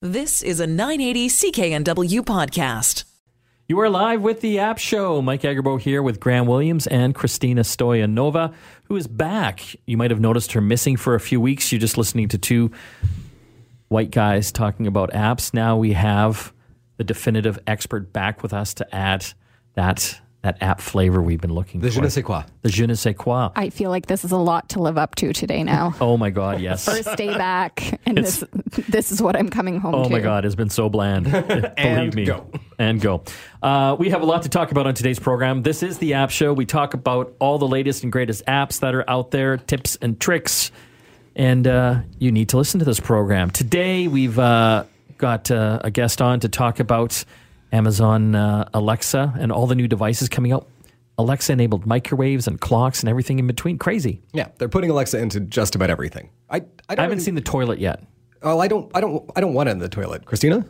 This is a 980 CKNW podcast. You are live with the App Show. Mike Agerbo here with Graham Williams and Christina Stoyanova, who is back. You might have noticed her missing for a few weeks. You're just listening to two white guys talking about apps. Now we have the definitive expert back with us to add that that app flavor we've been looking The for. je ne sais quoi. The je ne sais quoi. I feel like this is a lot to live up to today now. Oh my God, yes. First day back, and this this is what I'm coming home to. Oh my God, it's been so bland. Believe me. go. And go. Uh, we have a lot to talk about on today's program. This is the App Show. We talk about all the latest and greatest apps that are out there, tips and tricks. And uh, you need to listen to this program. Today, we've uh, got uh, a guest on to talk about Amazon uh, Alexa and all the new devices coming out. Alexa enabled microwaves and clocks and everything in between. Crazy. Yeah, they're putting Alexa into just about everything. I, I, don't I haven't really- seen the toilet yet. Oh, I don't. I don't. I don't want it in the toilet. Christina.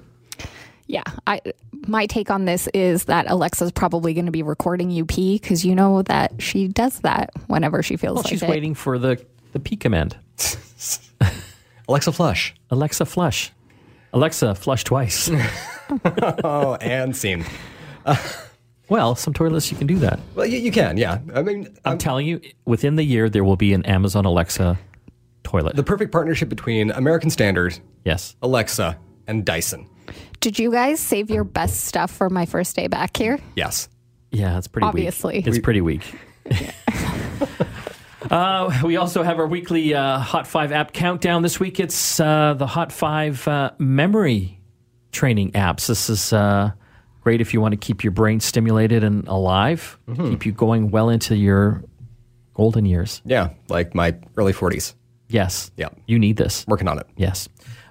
Yeah, I my take on this is that Alexa's probably going to be recording you pee because you know that she does that whenever she feels Well, like she's it. waiting for the, the P command. Alexa, flush. Alexa, flush. Alexa, flush twice. Oh, and scene. well, some toilets you can do that. Well, you, you can. Yeah. I mean, I'm um, telling you, within the year, there will be an Amazon Alexa toilet. the perfect partnership between American Standard, yes. Alexa, and Dyson. Did you guys save your best stuff for my first day back here? Yes. Yeah, it's pretty Obviously. weak. It's pretty weak. uh, we also have our weekly uh, Hot 5 app countdown. This week it's uh, the Hot 5 uh, memory training apps. This is uh, great if you want to keep your brain stimulated and alive, keep you going well into your golden years. Yeah, like my early 40s. Yes. Yeah. You need this. Working on it. Yes.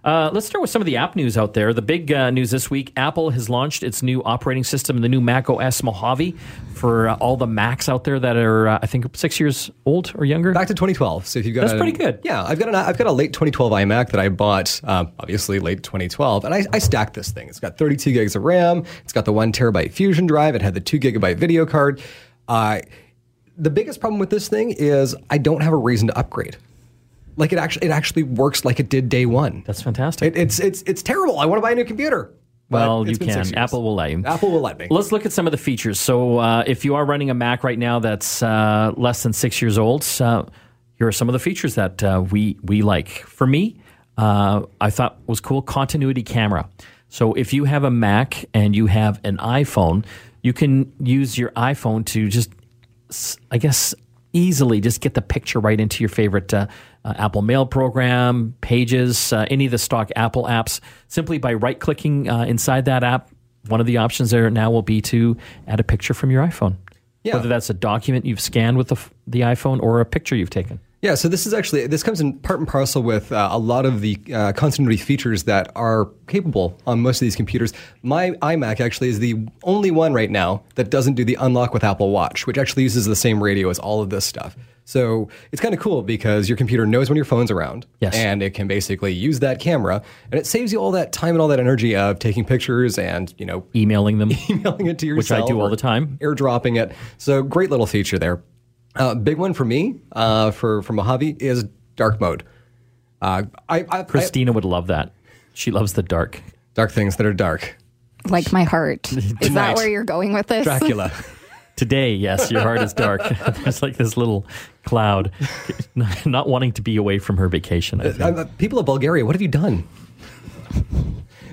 Uh, let's start with some of the app news out there. The big uh, news this week Apple has launched its new operating system, the new Mac OS Mojave, for uh, all the Macs out there that are, uh, I think, six years old or younger. Back to 2012. So if you've got That's a- pretty good. Yeah, I've got an I've got a late 2012 iMac that I bought, um, obviously late 2012, and I, I stacked this thing. It's got 32 gigs of RAM. It's got the one terabyte Fusion drive. It had the two gigabyte video card. Uh, the biggest problem with this thing is I don't have a reason to upgrade. Like it actually it actually works like it did day one. That's fantastic. It, it's it's it's terrible. I want to buy a new computer. Well, you can. Apple will let you. Apple will let me. Let's look at some of the features. So, uh, if you are running a Mac right now that's uh, less than six years old, uh, here are some of the features that uh, we we like. For me, uh, I thought was cool continuity camera. So, if you have a Mac and you have an iPhone, you can use your iPhone to just, I guess, easily just get the picture right into your favorite uh, Apple Mail program, Pages, uh, any of the stock Apple apps, simply by right clicking uh, inside that app. One of the options there now will be to add a picture from your iPhone. Yeah. Whether that's a document you've scanned with the, the iPhone or a picture you've taken. Yeah, so this is actually this comes in part and parcel with uh, a lot of the uh, continuity features that are capable on most of these computers. My iMac actually is the only one right now that doesn't do the unlock with Apple Watch, which actually uses the same radio as all of this stuff. So it's kind of cool because your computer knows when your phone's around, Yes. and it can basically use that camera, and it saves you all that time and all that energy of taking pictures and you know Emailing them. emailing it to yourself, Which I do all the time. Airdropping it. So great little feature there. Uh, big one for me uh, for for Mojave is dark mode. Uh, I, I, I Christina would love that. She loves the dark. dark things that are dark. Like my heart. is Tonight. that where you're going with this? Dracula. Today, yes, your heart is dark. There's like this little cloud, not wanting to be away from her vacation. I think. Uh, people of Bulgaria, what have you done?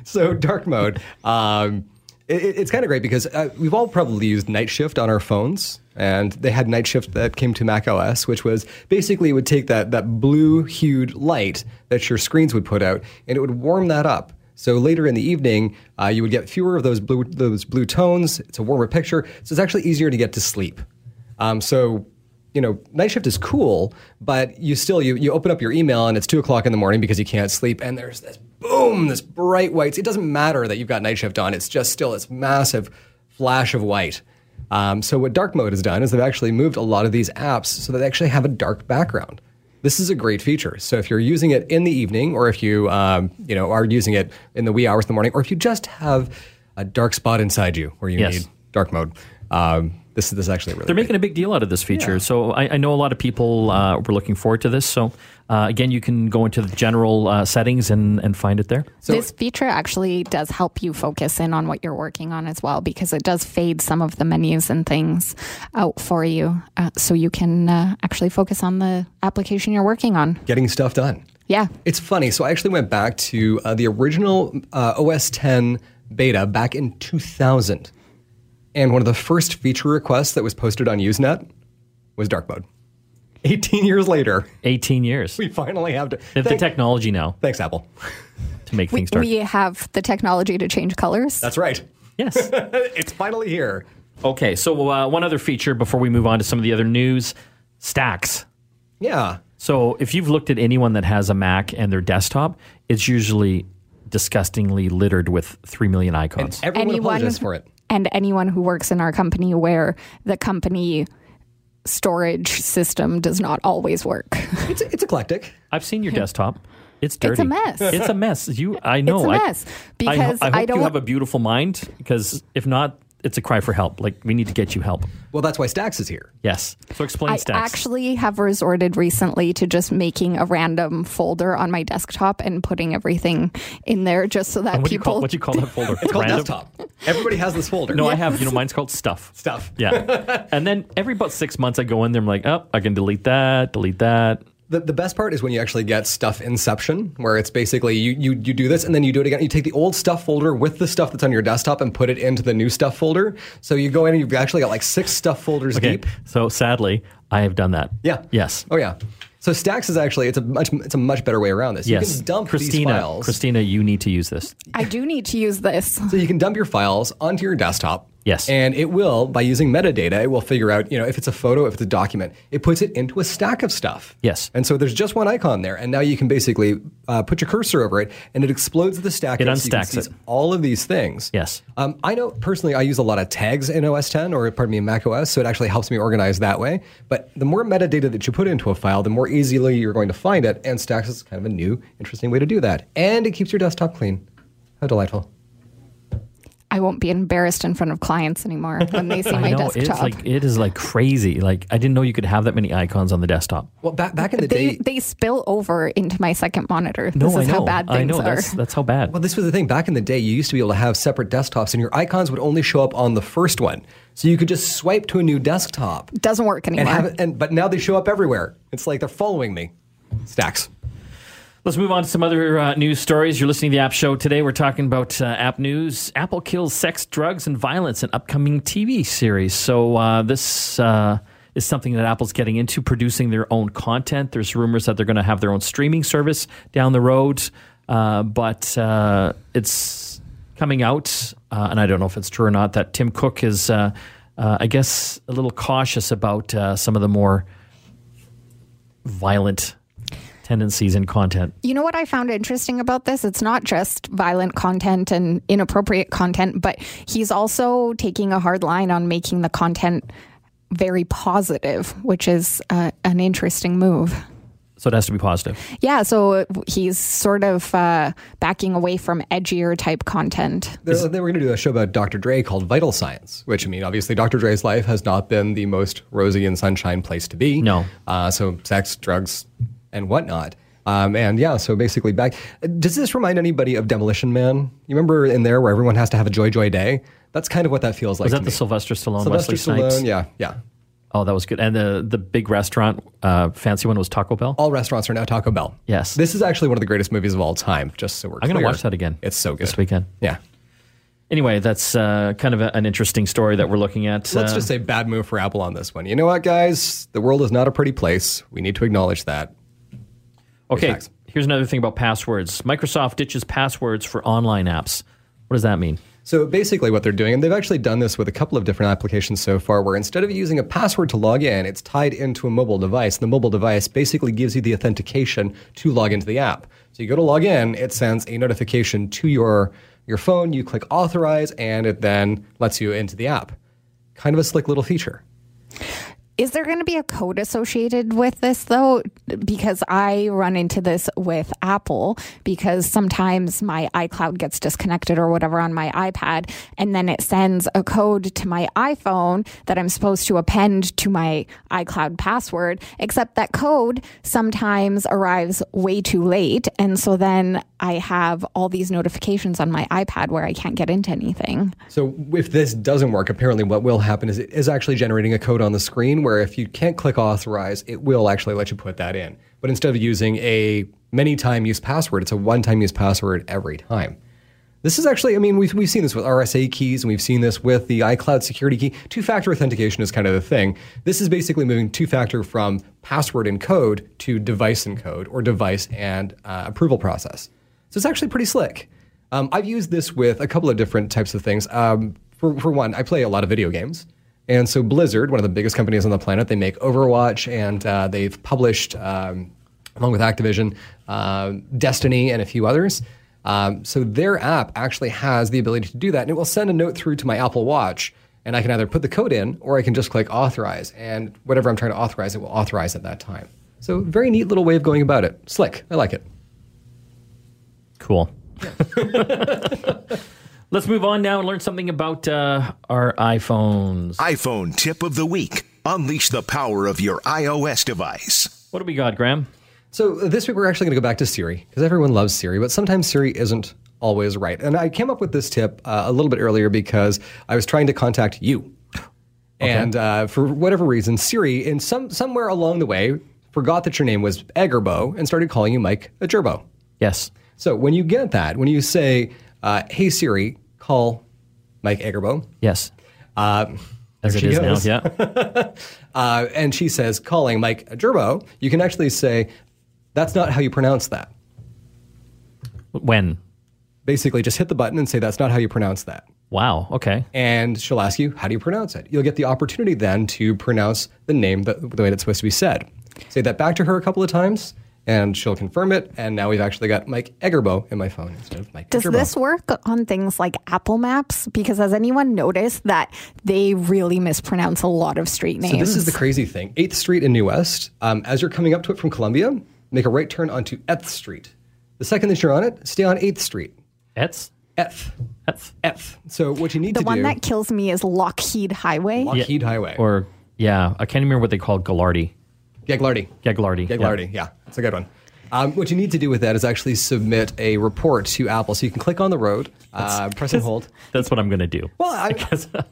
so dark mode. Um, it, it- it's kind of great because uh, we've all probably used Night Shift on our phones, and they had Night Shift that came to Mac OS, which was basically it would take that that blue hued light that your screens would put out, and it would warm that up. So later in the evening, uh, you would get fewer of those blue those blue tones. It's a warmer picture, so it's actually easier to get to sleep. Um, so you know, night shift is cool, but you still you you open up your email and it's two o'clock in the morning because you can't sleep, and there's this boom, this bright white. It doesn't matter that you've got night shift on; it's just still this massive flash of white. Um, so what dark mode has done is they've actually moved a lot of these apps so that they actually have a dark background. This is a great feature. So if you're using it in the evening, or if you um, you know are using it in the wee hours of the morning, or if you just have a dark spot inside you where you Yes. need dark mode. Um, this is this is actually really They're great. making a big deal out of this feature. So I, I know a lot of people uh, were looking forward to this. So uh, again, you can go into the general uh, settings and, and find it there. this feature actually does help you focus in on what you're working on as well because it does fade some of the menus and things out for you uh, so you can uh, actually focus on the application you're working on. getting stuff done. Yeah. It's funny. So I actually went back to uh, the original uh, OS 10 beta back in 2000. And one of the first feature requests that was posted on Usenet was dark mode. 18 years later, 18 years. we finally have to. They have the technology now Thanks, Apple. to make things dark. we have the technology to change colors. That's right. yes. it's finally here. Okay, so uh, one other feature before we move on to some of the other news stacks. Yeah. So if you've looked at anyone that has a Mac and their desktop, it's usually disgustingly littered with 3 million icons. And Everyone apologizes for it. And anyone who works in our company where the company storage system does not always work. It's, it's eclectic. I've seen your desktop. It's dirty. It's a mess. It's a mess. You, I know. It's a I- mess, I, because I, hope I don't- you have a beautiful mind. Because if not, it's a cry for help. Like we need to get you help. Well, that's why Stacks is here. Yes. So explain I stacks. actually have resorted recently to just making a random folder on my desktop and putting everything in there just so that what do you people call what do you call that folder? It's called Random? desktop. Everybody has this folder. No, I have. You know, mine's called stuff. Stuff. Yeah. and then every about six months, I go in there. I'm like, oh, I can delete that, delete that. The, the best part is when you actually get stuff inception, where it's basically you, you, you do this and then you do it again. You take the old stuff folder with the stuff that's on your desktop and put it into the new stuff folder. So you go in and you've actually got like six stuff folders Okay. deep. So sadly, I have done that. Yeah. Yes. Oh yeah. So Stacks is actually it's a much it's a much better way around this. Yes. You can dump Christina, these files. Christina, you need to use this. I do need to use this. So you can dump your files onto your desktop. Yes. And it will, by using metadata, it will figure out, you know, if it's a photo, if it's a document, it puts it into a stack of stuff. Yes. And so there's just one icon there, and now you can basically uh, put your cursor over it, and it explodes the stack. It out so you can unstacks see it. All of these things. Yes. Um, I know personally, I use a lot of tags in OS 10 or pardon me, in Mac OS, so it actually helps me organize that way. But the more metadata that you put into a file, the more easily you're going to find it, and Stacks is kind of a new, interesting way to do that, and it keeps your desktop clean. How delightful. I won't be embarrassed in front of clients anymore when they see I my know desktop. it's like it is like crazy. Like I didn't know you could have that many icons on the desktop. Well, back back in the they day, they spill over into my second monitor. No, this is I know. how bad I things know. are. That's that's how bad. Well, this was the thing. Back in the day, you used to be able to have separate desktops, and your icons would only show up on the first one. So you could just swipe to a new desktop Doesn't work and anymore. have. And but now they show up everywhere. It's like they're following me. Stacks. Let's move on to some other uh, news stories. You're listening to the App Show today. We're talking about uh, app news. Apple kills sex, drugs, and violence in upcoming TV series. So uh, this uh, is something that Apple's getting into, producing their own content. There's rumors that they're going to have their own streaming service down the road, uh, but uh, it's coming out, and I don't know if it's true or not. That Tim Cook is, I guess, a little cautious about some of the more violent tendencies in content. You know what I found interesting about this? It's not just violent content and inappropriate content, but he's also taking a hard line on making the content very positive, which is uh, an interesting move. So it has to be positive. Yeah, so he's sort of uh, backing away from edgier type content. They're, they were going to do a show about Dr. Dre called Vital Signs, which I mean, obviously, Dr. Dre's life has not been the most rosy and sunshine place to be. No. Uh, so sex, drugs, and whatnot. Um, and yeah, so basically, back. Does this remind anybody of Demolition Man? You remember in there where everyone has to have a joy joy day? That's kind of what that feels like. Was that the me. Sylvester Stallone, Sylvester Wesley Snipes? Stallone? Yeah, yeah. Oh, that was good. And the the big restaurant, uh, fancy one was Taco Bell. All restaurants are now Taco Bell. Yes. This is actually one of the greatest movies of all time. Just so we're I'm going to watch that again. It's so good this weekend. Yeah. Anyway, that's uh, kind of a, an interesting story that we're looking at. Let's Uh, just say bad move for Apple on this one. You know what, guys? The world is not a pretty place. We need to acknowledge that. Okay. Here's another thing about passwords. Microsoft ditches passwords for online apps. What does that mean? So basically, what they're doing, and they've actually done this with a couple of different applications so far, where instead of using a password to log in, it's tied into a mobile device. The mobile device basically gives you the authentication to log into the app. So you go to log in, it sends a notification to your your phone. You click authorize, and it then lets you into the app. Kind of a slick little feature. Is there going to be a code associated with this though? Because I run into this with Apple because sometimes my iCloud gets disconnected or whatever on my iPad, and then it sends a code to my iPhone that I'm supposed to append to my iCloud password, except that code sometimes arrives way too late. And so then I have all these notifications on my iPad where I can't get into anything. So if this doesn't work, apparently what will happen is it is actually generating a code on the screen where if you can't click authorize, it will actually let you put that in. But instead of using a many time use password, it's a one time use password every time. This is actually, I mean, we've, we've seen this with RSA keys and we've seen this with the iCloud security key. Two factor authentication is kind of the thing. This is basically moving two factor from password and code to device and code or device and uh, approval process. So it's actually pretty slick. Um, I've used this with a couple of different types of things. Um, for, for one, I play a lot of video games. And so Blizzard, one of the biggest companies on the planet, they make Overwatch and uh, they've published, um, along with Activision, uh, Destiny and a few others. Um, so their app actually has the ability to do that, and it will send a note through to my Apple Watch, and I can either put the code in or I can just click authorize, and whatever I'm trying to authorize, it will authorize at that time. So very neat little way of going about it. Slick. I like it. Cool. Let's move on now and learn something about uh, our iPhones. iPhone tip of the week. Unleash the power of your iOS device. What do we got, Graham? So this week we're actually going to go back to Siri because everyone loves Siri, but sometimes Siri isn't always right. And I came up with this tip uh, a little bit earlier because I was trying to contact you, and uh, for whatever reason, Siri, in some somewhere along the way, forgot that your name was Agerbo and started calling you Mike a Gerbo. Yes. So when you get that, when you say, uh, "Hey Siri, call Mike Agerbo," Yes. uh, As there it she now. Yeah. uh, and she says, calling Mike Gerbo, you can actually say, "That's not how you pronounce that." when? basically just hit the button and say that's not how you pronounce that Wow. Okay. and she'll ask you how do you pronounce it you'll get the opportunity then to pronounce the name the, the way that's supposed to be said say that back to her a couple of times and she'll confirm it and now we've actually got mike Agerbo in my phone instead of mike Does Gerbo. this work on things like Apple Maps? Because has anyone noticed that they really mispronounce a lot of street names? so this is the crazy thing 8th street in new west um, as you're coming up to it from columbia make a right turn onto eth street the second that you're on it stay on 8th street Ets. eth Ets. eth so what you need the to one that kills me is Lougheed Highway. Lougheed highway Or yeah, I can't remember what they call Galardi. Gaglardi. Gaglardi. yeah. Gaglardi, yeah. That's a good one. Um, what you need to do with that is actually submit a report to Apple. So you can click on the road, uh, press and hold. That's what I'm going to do. Well, I,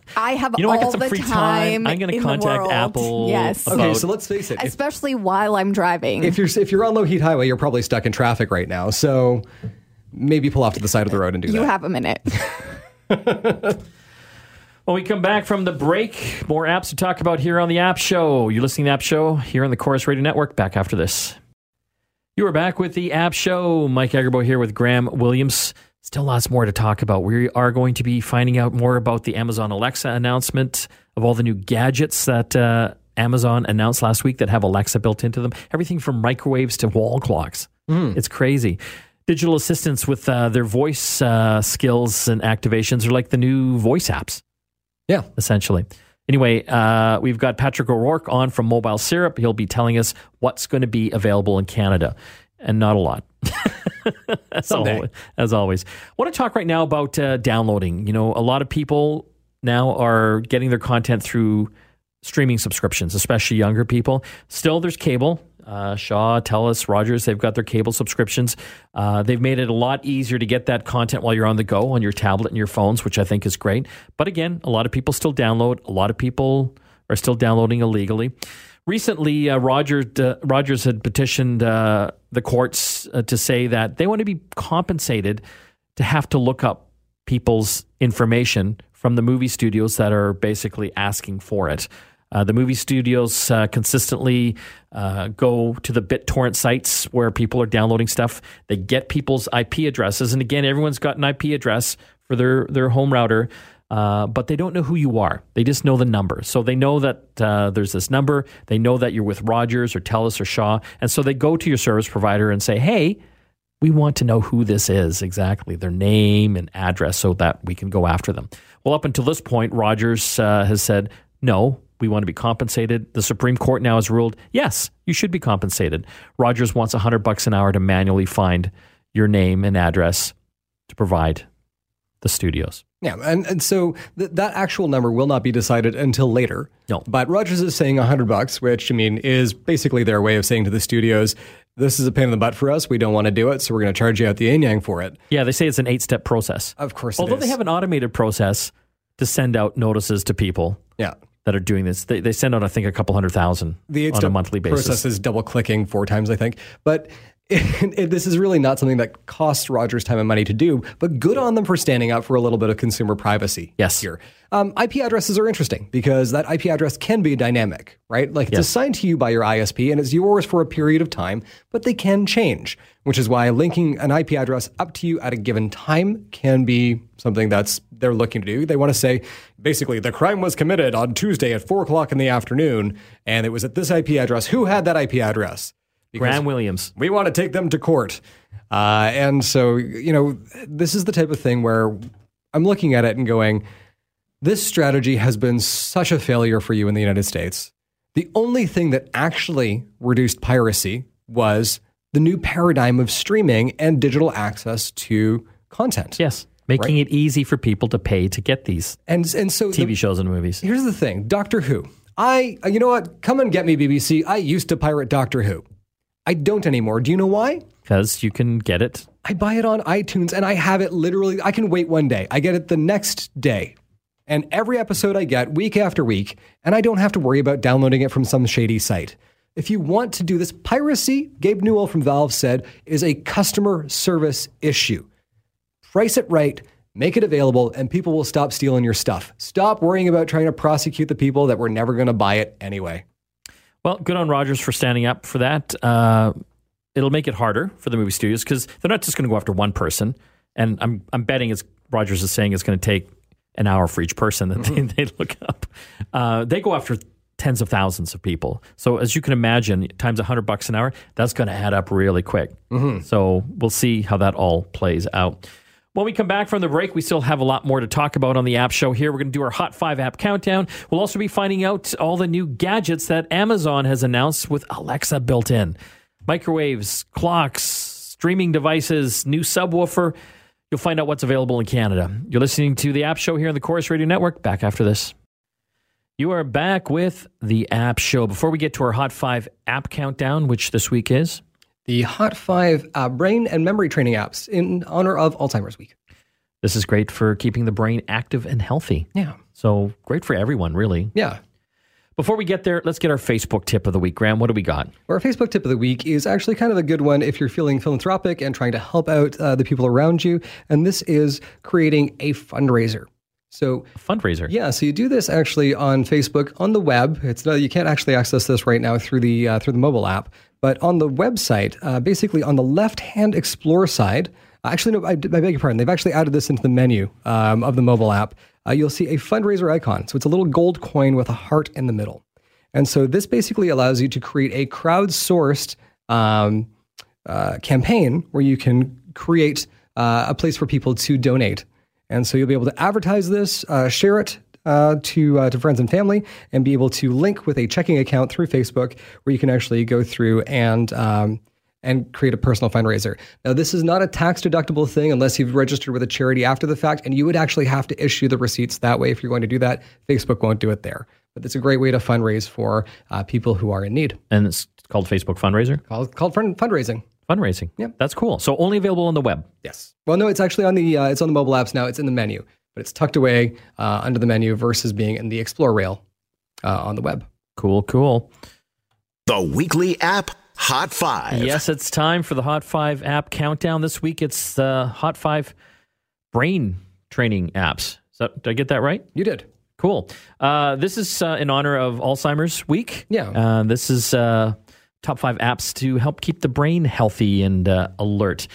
I have You know, I got some the free time. time. I'm gonna contact. Apple Yes. about- okay, so let's face it. If, Especially while I'm driving. if you're if you're on Lougheed highway, you're probably stuck in traffic right now. So maybe pull off to the side of the road and do you that. You have a minute. When we come back from the break, more apps to talk about here on the App Show. You're listening to the App Show here on the Corus Radio Network. Back after this. You are back with the App Show. Mike Agerbo here with Graham Williams. Still lots more to talk about. We are going to be finding out more about the Amazon Alexa announcement of all the new gadgets that uh, Amazon announced last week that have Alexa built into them. Everything from microwaves to wall clocks. It's crazy. Digital assistants with uh, their voice uh, skills and activations are like the new voice apps yeah. essentially. Anyway, uh, we've got Patrick O'Rourke on from MobileSyrup. He'll be telling us what's going to be available in Canada, and not a lot. as, always, as always, want to talk right now about uh, downloading. You know, a lot of people now are getting their content through streaming subscriptions, especially younger people. Still, there's cable. Uh, Shaw, Telus, Rogers, they've got their cable subscriptions. Uh, they've made it a lot easier to get that content while you're on the go on your tablet and your phones, which I think is great. But again, a lot of people still download. A lot of people are still downloading illegally. Recently, uh, Rogers, had petitioned uh, the courts uh, to say that they want to be compensated to have to look up people's information from the movie studios that are basically asking for it. Uh, the movie studios uh, consistently uh, go to the BitTorrent sites where people are downloading stuff. They get people's IP addresses, and again, everyone's got an IP address for their their home router, uh, but they don't know who you are. They just know the number. So they know that uh, there's this number. They know that you're with Rogers or Telus or Shaw, and so they go to your service provider and say, "Hey." we want to know who this is exactly, their name and address, so that we can go after them. Well, up until this point, Rogers uh, has said, no, We want to be compensated. The Supreme Court now has ruled, yes, you should be compensated. Rogers wants 100 bucks an hour to manually find your name and address to provide the studios. Yeah, and, and so th- that actual number will not be decided until later. No. But Rogers is saying 100 bucks, which I mean is basically their way of saying to the studios, this is a pain in the butt for us. We don't want to do it, so we're going to charge you out the yin yang for it. Yeah, they say it's an eight step process. Of course, it Although they have an automated process to send out notices to people Yeah. That are doing this. They, they send out, I think, a couple hundred thousand The on a monthly basis. process is double clicking four times, I think. But it, it- this is really not something that costs Rogers time and money to do, but good on them for standing up for a little bit of consumer privacy Yes. here. Um, IP addresses are interesting because that IP address can be dynamic, right? Like it's Yes. assigned to you by your ISP and it's yours for a period of time, but they can change, which is why linking an IP address up to you at a given time can be something that's they're looking to do. They want to say, basically, the crime was committed on Tuesday at four o'clock in the afternoon, and it was at this IP address. Who had that IP address? Because Graham Williams. we want to take them to court. Uh, and so, you know, this is the type of thing where I'm looking at it and going, this strategy has been such a failure for you in the United States. The only thing that actually reduced piracy was the new paradigm of streaming and digital access to content. Yes. Making it easy for people to pay to get these And, and so the- TV shows and movies. Here's the thing Doctor Who. I, you know what? Come and get me, BBC. I used to pirate Doctor Who. I don't anymore. Do you know why? Because you can get it. I buy it on iTunes and I have it literally. I can wait one day. I get it the next day. And every episode I get week after week, and I don't have to worry about downloading it from some shady site. If you want to do this, piracy, Gabe Newell from Valve said, is a customer service issue. Price it right, make it available, and people will stop stealing your stuff. Stop worrying about trying to prosecute the people that were never going to buy it anyway. Well, good on Rogers for standing up for that. Uh, it'll make it harder for the movie studios because they're not just going to go after one person. And I'm I'm betting it's Rogers is saying it's going to take an hour for each person that they, they look up. Uh, they go after tens of thousands of people. So as you can imagine, times a hundred bucks an hour, that's going to add up really quick. So we'll see how that all plays out. When we come back from the break, we still have a lot more to talk about on the app show here. We're going to do our Hot 5 app countdown. We'll also be finding out all the new gadgets that Amazon has announced with Alexa built in microwaves, clocks, streaming devices, new subwoofer. You'll find out what's available in Canada. You're listening to the app show here on the Corus Radio Network. Back after this. You are back with the app show. Before we get to our Hot 5 app countdown, which this week is, The Hot 5 uh, brain and memory training apps in honor of Alzheimer's Week. this is great for keeping the brain active and healthy. Yeah. So great for everyone, really. Yeah. Before we get there, let's get our Facebook tip of the week. Graham, what do we got? Our Facebook tip of the week is actually kind of a good one if you're feeling philanthropic and trying to help out uh, the people around you. And this is creating a fundraiser. So, fundraiser. yeah, so you do this actually on Facebook on the web. It's not, you can't actually access this right now through the uh, through the mobile app, but on the website, uh, basically on the left hand explore side. Actually, no, I, I beg your pardon. They've actually added this into the menu um, of the mobile app. Uh, you'll see a fundraiser icon. So it's a little gold coin with a heart in the middle. And so this basically allows you to create a crowdsourced um, uh, campaign where you can create uh, a place for people to donate. And so you'll be able to advertise this, uh, share it uh, to uh, to friends and family, and be able to link with a checking account through Facebook, where you can actually go through and um, and create a personal fundraiser. Now, this is not a tax deductible thing unless you've registered with a charity after the fact, and you would actually have to issue the receipts that way if you're going to do that. Facebook won't do it there, but it's a great way to fundraise for uh, people who are in need. And it's called Facebook Fundraiser. Called, called fund- fundraising. Fundraising. Yeah, That's cool. So only available on the web. Yes. Well, no, it's actually on the uh, it's on the mobile apps now. It's in the menu, but it's tucked away uh, under the menu versus being in the Explore rail uh, on the web. Cool, cool. The weekly app Hot 5. Yes, it's time for the Hot 5 app countdown. This week it's the Hot 5 brain training apps. So, did I get that right? You did. Cool. Uh, this is uh, in honor of Alzheimer's Week. Yeah. Uh, this is uh, top five apps to help keep the brain healthy and uh, alert.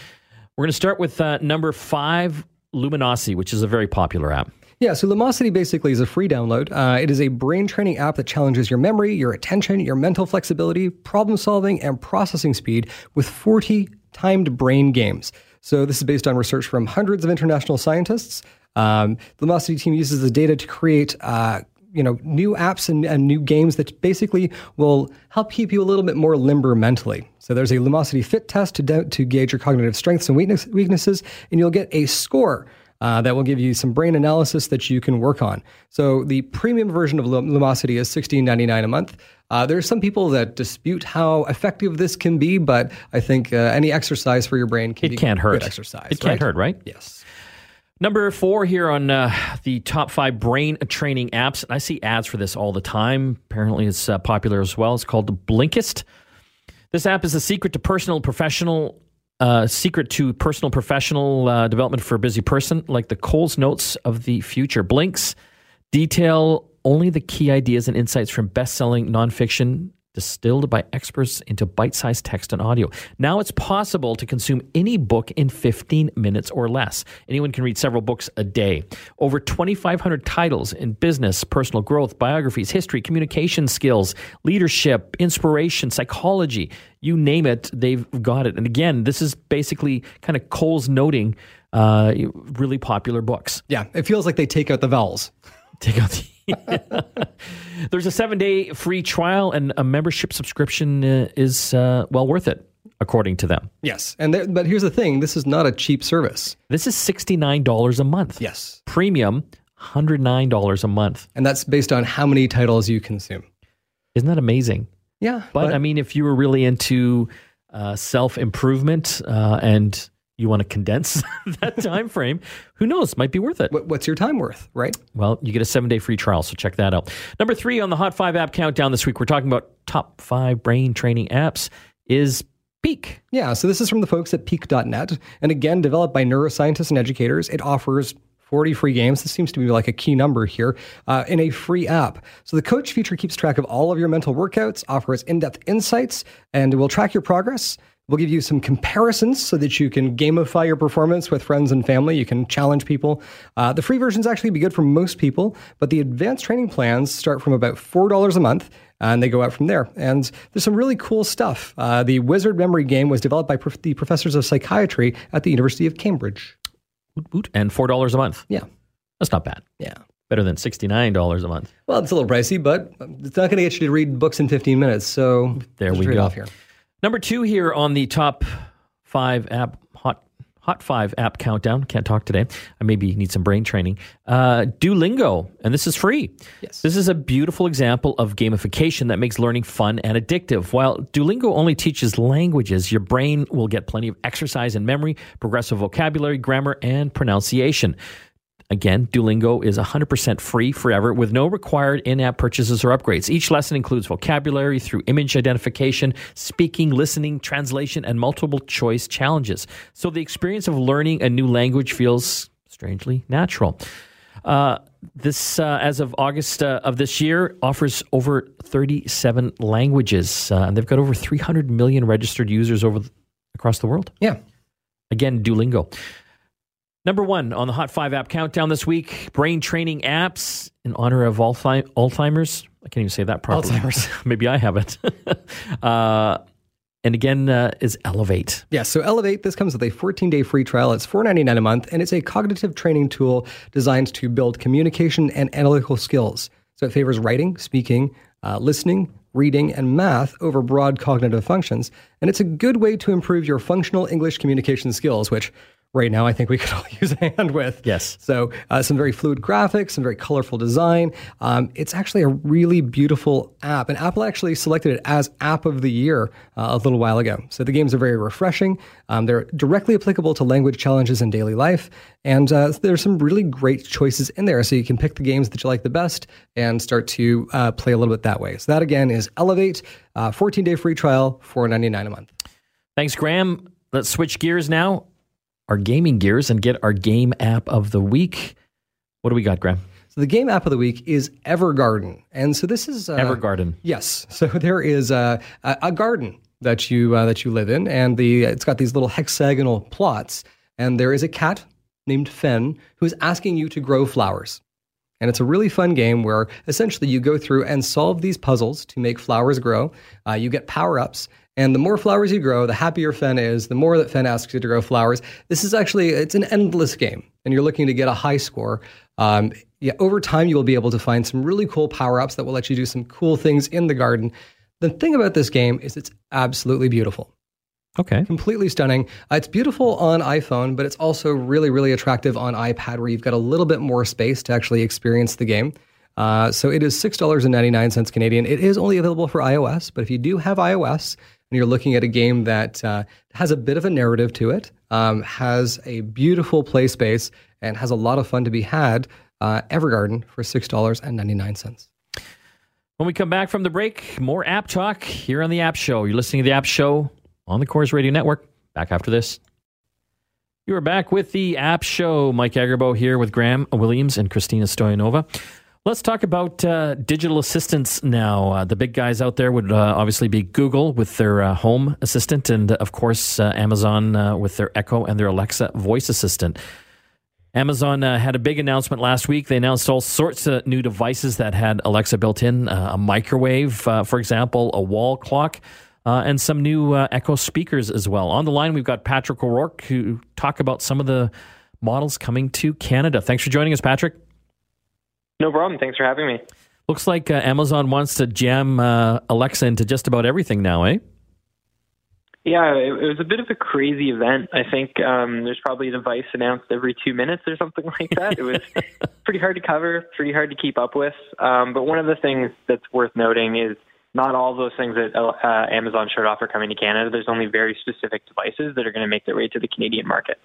We're going to start with uh, number five, Luminosity, which is a very popular app. Yeah, so Lumosity basically is a free download. Uh, it is a brain training app that challenges your memory, your attention, your mental flexibility, problem solving, and processing speed with 40 timed brain games. So this is based on research from hundreds of international scientists. Um, the Lumosity team uses the data to create. Uh, you know new apps and, and new games that basically will help keep you a little bit more limber mentally. So there's a Lumosity Fit test to de- to gauge your cognitive strengths and weakness, weaknesses, and you'll get a score. Uh, that will give you some brain analysis that you can work on. So the premium version of Lumosity is $16.99 a month. Uh, there are some people that dispute how effective this can be, but I think uh, any exercise for your brain can It be can't hurt. good exercise. It can't hurt, right? Yes. Number four here on uh, the top five brain training apps. I see ads for this all the time. Apparently, it's uh, popular as well. It's called Blinkist. This app is the secret to personal professional. Uh, secret to personal professional uh, development for a busy person, like the Coles notes of the future. Blinks detail only the key ideas and insights from best-selling nonfiction distilled by experts into bite-sized text and audio. Now it's possible to consume any book in 15 minutes or less. Anyone can read several books a day. Over 2,500 titles in business, personal growth, biographies, history, communication skills, leadership, inspiration, psychology. You name it, they've got it. And again, this is basically kind of Cole's noting uh, really popular books. Yeah, it feels like they take out the vowels. Take out the. There's a seven day free trial, and a membership subscription uh, is uh, well worth it, according to them. Yes, and there, but here's the thing: this is not a cheap service. This is $69 a month. Yes, Premium, $109 a month. and that's based on how many titles you consume. Isn't that amazing? Yeah, But, I mean, if you were really into uh, self improvement uh, and you want to condense that time frame, who knows? Might be worth it. what's your time worth, right? Well, you get a seven day free trial, so check that out. Number three on the Hot 5 app countdown this week, we're talking about top five brain training apps, is Peak. Yeah, so this is from the folks at Peak.net, and again, developed by neuroscientists and educators. It offers 40 free games. This seems to be like a key number here uh, in a free app. So the coach feature keeps track of all of your mental workouts, offers in-depth insights, and will track your progress. We'll give you some comparisons so that you can gamify your performance with friends and family. You can challenge people. Uh, the free versions actually be good for most people, but the advanced training plans start from about $4 a month and they go out from there. And there's some really cool stuff. Uh, the Wizard Memory game was developed by prof- the professors of psychiatry at the University of Cambridge. And $4 a month. Yeah. That's not bad. Yeah. Better than $69 a month. Well, it's a little pricey, but it's not going to get you to read books in 15 minutes. So There we go. trade-off Here. Number two here on the top five app hot hot five app countdown. Can't talk today. I maybe need some brain training. Uh, Duolingo, and this is free. Yes. This is a beautiful example of gamification that makes learning fun and addictive. While Duolingo only teaches languages, your brain will get plenty of exercise in memory, progressive vocabulary, grammar, and pronunciation. Again, Duolingo is 100% free forever with no required in app purchases or upgrades. Each lesson includes vocabulary through image identification, speaking, listening, translation, and multiple choice challenges. So the experience of learning a new language feels strangely natural. Uh, this, uh, as of August uh, of this year, offers over 37 languages, uh, and they've got over 300 million registered users over across the world. Yeah. Again, Duolingo. Number one on the Hot 5 app countdown this week brain training apps in honor of Alzheimer's. I can't even say that properly. Alzheimer's. Maybe I haven't. uh, and again, uh, is Elevate. Yeah, so Elevate, this comes with a 14 day free trial. It's $4.99 a month, and it's a cognitive training tool designed to build communication and analytical skills. So it favors writing, speaking, uh, listening, reading, and math over broad cognitive functions. And it's a good way to improve your functional English communication skills, which right now I think we could all use a hand with. Yes. So uh, some very fluid graphics, some very colorful design. Um, it's actually a really beautiful app, and Apple actually selected it as App of the Year uh, a little while ago. So the games are very refreshing. Um, they're directly applicable to language challenges in daily life, and uh, there's some really great choices in there. So you can pick the games that you like the best and start to uh, play a little bit that way. So that again is Elevate, 14 day free trial, $4.99 a month. Thanks, Graham. Let's switch gears now, our gaming gears, and get our game app of the week. What do we got, Graham? So the game app of the week is Evergarden, and so this is uh, Evergarden. Yes. So there is a, a, a garden that you uh, that you live in, and the it's got these little hexagonal plots, and there is a cat named Fen who is asking you to grow flowers. And it's a really fun game where essentially you go through and solve these puzzles to make flowers grow. Uh, you get power ups, and the more flowers you grow, the happier Fen is. The more that Fen asks you to grow flowers. This is actually it's an endless game, and you're looking to get a high score. Um, yeah, over time you will be able to find some really cool power ups that will let you do some cool things in the garden. The thing about this game is it's absolutely beautiful. Okay. Completely stunning. Uh, it's beautiful on iPhone, but it's also really, really attractive on iPad, where you've got a little bit more space to actually experience the game. Uh, so it is six dollars and ninety nine cents Canadian. It is only available for iOS, but if you do have iOS and you're looking at a game that uh, has a bit of a narrative to it, um, has a beautiful play space, and has a lot of fun to be had, uh, Evergarden for six dollars and ninety nine cents. When we come back from the break, more app talk here on the App Show. You're listening to the App Show on the Corus Radio Network. Back after this. You are back with the App Show. Mike Agerbo here with Graham Williams and Christina Stoyanova. Let's talk about uh, digital assistants now. Uh, the big guys out there would uh, obviously be Google with their uh, Home Assistant, and of course, uh, Amazon uh, with their Echo and their Alexa voice assistant. Amazon had a big announcement last week. They announced all sorts of new devices that had Alexa built in a microwave, for example, a wall clock. and some new Echo speakers as well. On the line, we've got Patrick O'Rourke who talk about some of the models coming to Canada. Thanks for joining us, Patrick. No problem. Thanks for having me. Looks like uh, Amazon wants to jam uh, Alexa into just about everything now, eh? Yeah, it, it, was a bit of a crazy event. I think um, there's probably a device announced every two minutes or something like that. It was pretty hard to cover, pretty hard to keep up with. Um, but one of the things that's worth noting is not all those things that uh, Amazon showed off are coming to Canada. There's only very specific devices that are going to make their way to the Canadian market.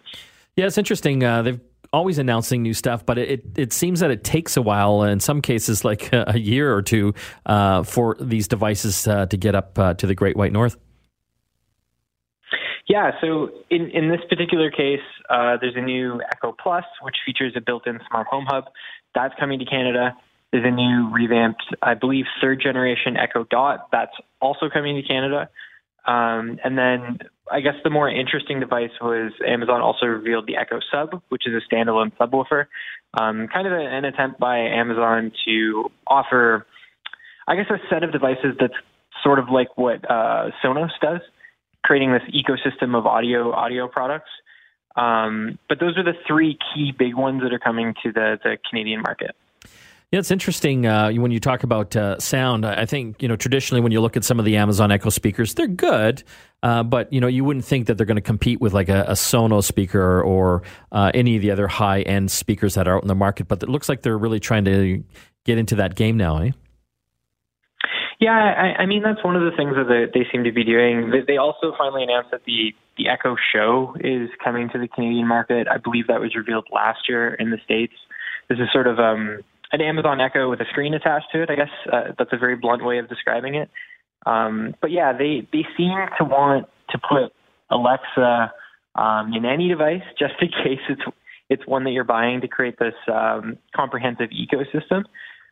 Yeah, it's interesting. Uh, they've always announcing new stuff, but it, it seems that it takes a while, in some cases, like a, year or two, uh, for these devices uh, to get up uh, to the Great White North. Yeah, so in, in this particular case, uh, there's a new Echo Plus, which features a built in smart home hub. That's coming to Canada. There's a new revamped, I believe, third generation Echo Dot. That's also coming to Canada. Um, and then I guess the more interesting device was Amazon also revealed the Echo Sub, which is a standalone subwoofer. Um, kind of an attempt by Amazon to offer, I guess, a set of devices that's sort of like what uh, Sonos does, creating this ecosystem of audio audio products. Um, but those are the three key big ones that are coming to the, the Canadian market. Yeah, it's interesting uh, when you talk about uh, sound. I think you know traditionally when you look at some of the Amazon Echo speakers, they're good, uh, but you know you wouldn't think that they're going to compete with like a, a speaker or uh, any of the other high end speakers that are out in the market. But it looks like they're really trying to get into that game now, eh? Yeah, I, I mean that's one of the things that they, they seem to be doing. They, they also finally announced that the the Echo Show is coming to the Canadian market. I believe that was revealed last year in the states. This is sort of um, an Amazon Echo with a screen attached to it. I guess uh, that's a very blunt way of describing it. Um, but yeah, they they seem to want to put Alexa um, in any device just in case it's it's one that you're buying to create this um, comprehensive ecosystem.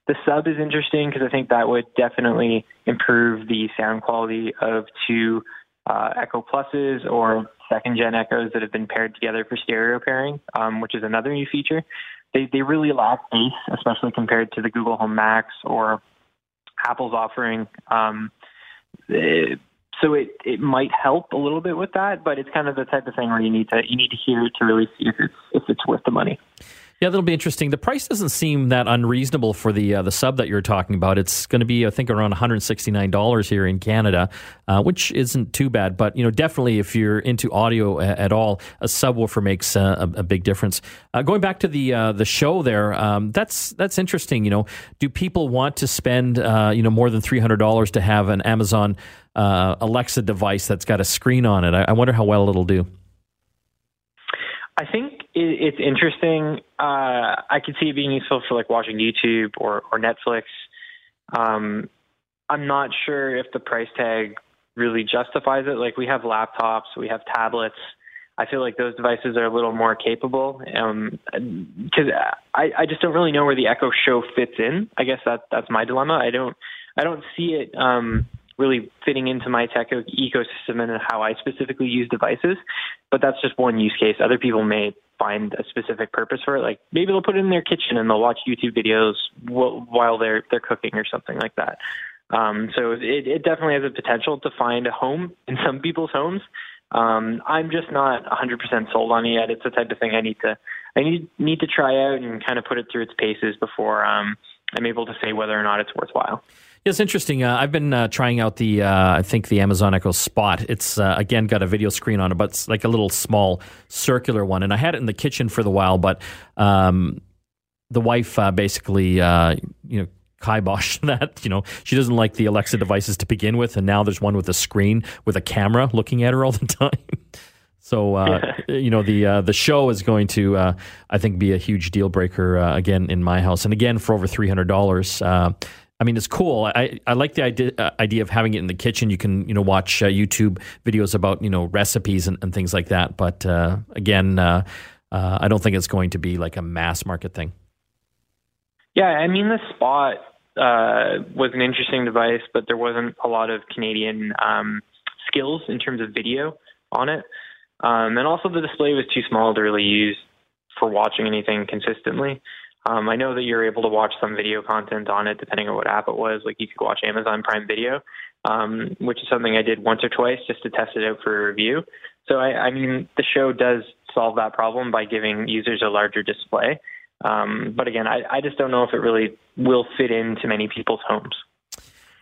The sub is interesting because I think that would definitely improve the sound quality of two uh, Echo Pluses or second gen Echoes that have been paired together for stereo pairing, um, which is another new feature they they really lack bass, especially compared to the Google Home Max or Apple's offering. Um, it, so it it might help a little bit with that, but it's kind of the type of thing where you need to you need to hear it to really see if it's if it's worth the money. Yeah, that'll be interesting. The price doesn't seem that unreasonable for the uh, the sub that you're talking about. It's going to be, I think, around 169 dollars here in Canada, uh, which isn't too bad. But you know, definitely if you're into audio at all, a subwoofer makes uh, a, a, big difference. Uh, going back to the uh, the show there, um, that's that's interesting. You know, do people want to spend uh, you know more than 300 dollars to have an Amazon Alexa device that's got a screen on it? I, I wonder how well it'll do. I think it's interesting. Uh, I could see it being useful for like watching YouTube or or Netflix. Um, I'm not sure if the price tag really justifies it. Like we have laptops, we have tablets. I feel like those devices are a little more capable because um, I, I just don't really know where the Echo Show fits in. I guess that that's my dilemma. I don't I don't see it um, really fitting into my tech ecosystem and how I specifically use devices. But that's just one use case. Other people may find a specific purpose for it. Like maybe they'll put it in their kitchen and they'll watch YouTube videos while they're they're cooking or something like that. Um, so it, it definitely has a potential to find a home in some people's homes. Um, I'm just not 100% sold on it yet. It's the type of thing I need to I need need to try out and kind of put it through its paces before um, I'm able to say whether or not it's worthwhile. It's interesting. Uh, I've been uh, trying out the, uh, I think the Amazon Echo Spot. It's uh, again got a video screen on it, but it's like a little small circular one. And I had it in the kitchen for the while, but um, the wife uh, basically, uh, you know, kiboshed that. You know, she doesn't like the Alexa devices to begin with, and now there's one with a screen with a camera looking at her all the time. So uh, you know the uh, the show is going to uh, I think be a huge deal breaker again in my house, and again for over three hundred dollars. I mean, it's cool. I, I like the idea uh, idea of having it in the kitchen. You can you know watch uh, YouTube videos about you know recipes and, and things like that. But uh, again, uh, uh, I don't think it's going to be like a mass market thing. Yeah, I mean, the Spot uh, was an interesting device, but there wasn't a lot of Canadian um, skills in terms of video on it, um, and also the display was too small to really use for watching anything consistently. Um, I know that you're able to watch some video content on it, depending on what app it was. Like you could watch Amazon Prime Video, um, which is something I did once or twice just to test it out for a review. So I, I mean, the show does solve that problem by giving users a larger display. Um, but again, I, I just don't know if it really will fit into many people's homes.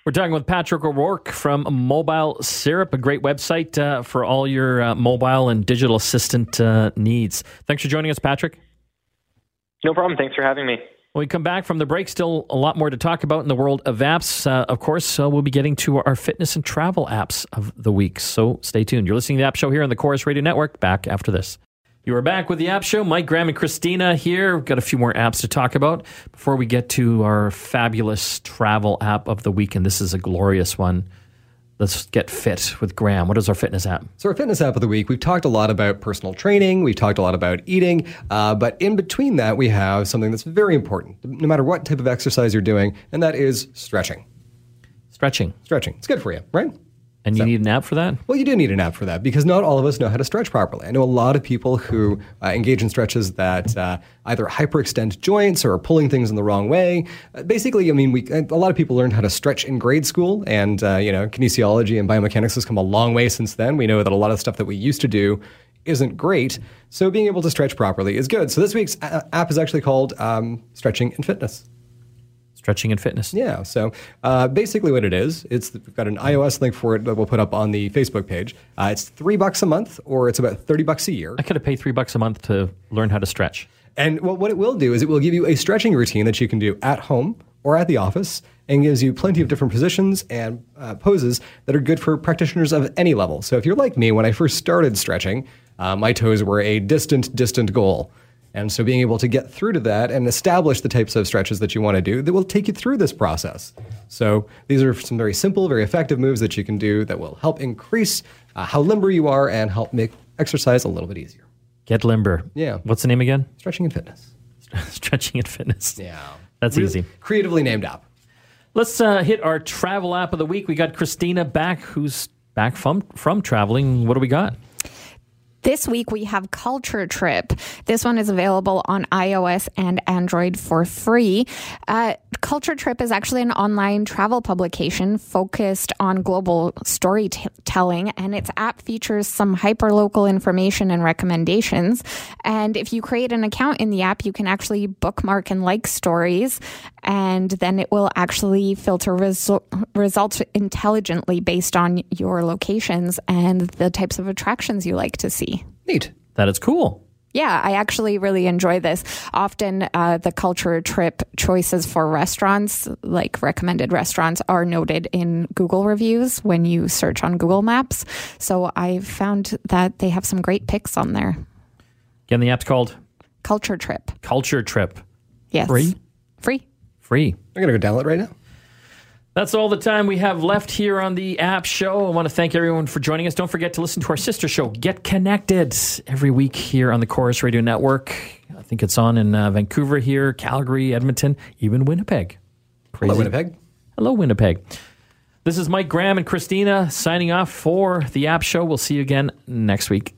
We're talking with Patrick O'Rourke from MobileSyrup, a great website uh, for all your uh, mobile and digital assistant uh, needs. Thanks for joining us, Patrick. No problem. Thanks for having me. When we come back from the break, still a lot more to talk about in the world of apps. Uh, of course, uh, we'll be getting to our fitness and travel apps of the week. So stay tuned. You're listening to the App Show here on the Corus Radio Network. Back after this. You are back with the App Show. Mike Graham and Christina here. We've got a few more apps to talk about before we get to our fabulous travel app of the week. And this is a glorious one. Let's get fit with Graham. What is our fitness app? So, our fitness app of the week, we've talked a lot about personal training, we've talked a lot about eating, uh, but in between that, we have something that's very important, no matter what type of exercise you're doing, and that is stretching. Stretching. Stretching. It's good for you, right? And you so, need an app for that? Well, you do need an app for that because not all of us know how to stretch properly. I know a lot of people who uh, engage in stretches that uh, either hyperextend joints or are pulling things in the wrong way. Uh, basically, I mean, we a lot of people learned how to stretch in grade school, and uh, you know, kinesiology and biomechanics has come a long way since then. We know that a lot of stuff that we used to do isn't great. So being able to stretch properly is good. So this week's app is actually called um, Stretching and Fitness stretching and fitness. Yeah. So uh, basically, what it is, it's we've got an iOS link for it that we'll put up on the Facebook page. Uh, it's three bucks a month, or it's about thirty bucks a year. I could have paid three bucks a month to learn how to stretch. And well, what it will do is it will give you a stretching routine that you can do at home or at the office, and gives you plenty of different positions and uh, poses that are good for practitioners of any level. So if you're like me, when I first started stretching, uh, my toes were a distant, distant goal. And so being able to get through to that and establish the types of stretches that you want to do that will take you through this process. So these are some very simple, very effective moves that you can do that will help increase uh, how limber you are and help make exercise a little bit easier. Get limber. Yeah. What's the name again? Stretching and fitness. Stretching and fitness. Yeah. That's easy. Creatively named app. Let's uh, hit our travel app of the week. We got Christina back, who's back from from traveling. What do we got? This week we have Culture Trip. This one is available on iOS and Android for free. Uh, Culture Trip is actually an online travel publication focused on global storytelling, and its app features some hyperlocal information and recommendations. And if you create an account in the app, you can actually bookmark and like stories, and then it will actually filter resu- results intelligently based on your locations and the types of attractions you like to see. Neat. That is cool. Yeah, I actually really enjoy this. Often, uh, the culture trip choices for restaurants, like recommended restaurants, are noted in Google reviews when you search on Google Maps. So I found that they have some great picks on there. Again, the app's called Culture Trip. Culture Trip. Yes. Free? Free. Free. I'm going to go download right now. That's all the time we have left here on the app show. I want to thank everyone for joining us. Don't forget to listen to our sister show, Get Connected, every week here on the Corus Radio Network. I think it's on in uh, Vancouver here, Calgary, Edmonton, even Winnipeg. Crazy. Hello, Winnipeg. Hello, Winnipeg. This is Mike Graham and Christina signing off for the app show. We'll see you again next week.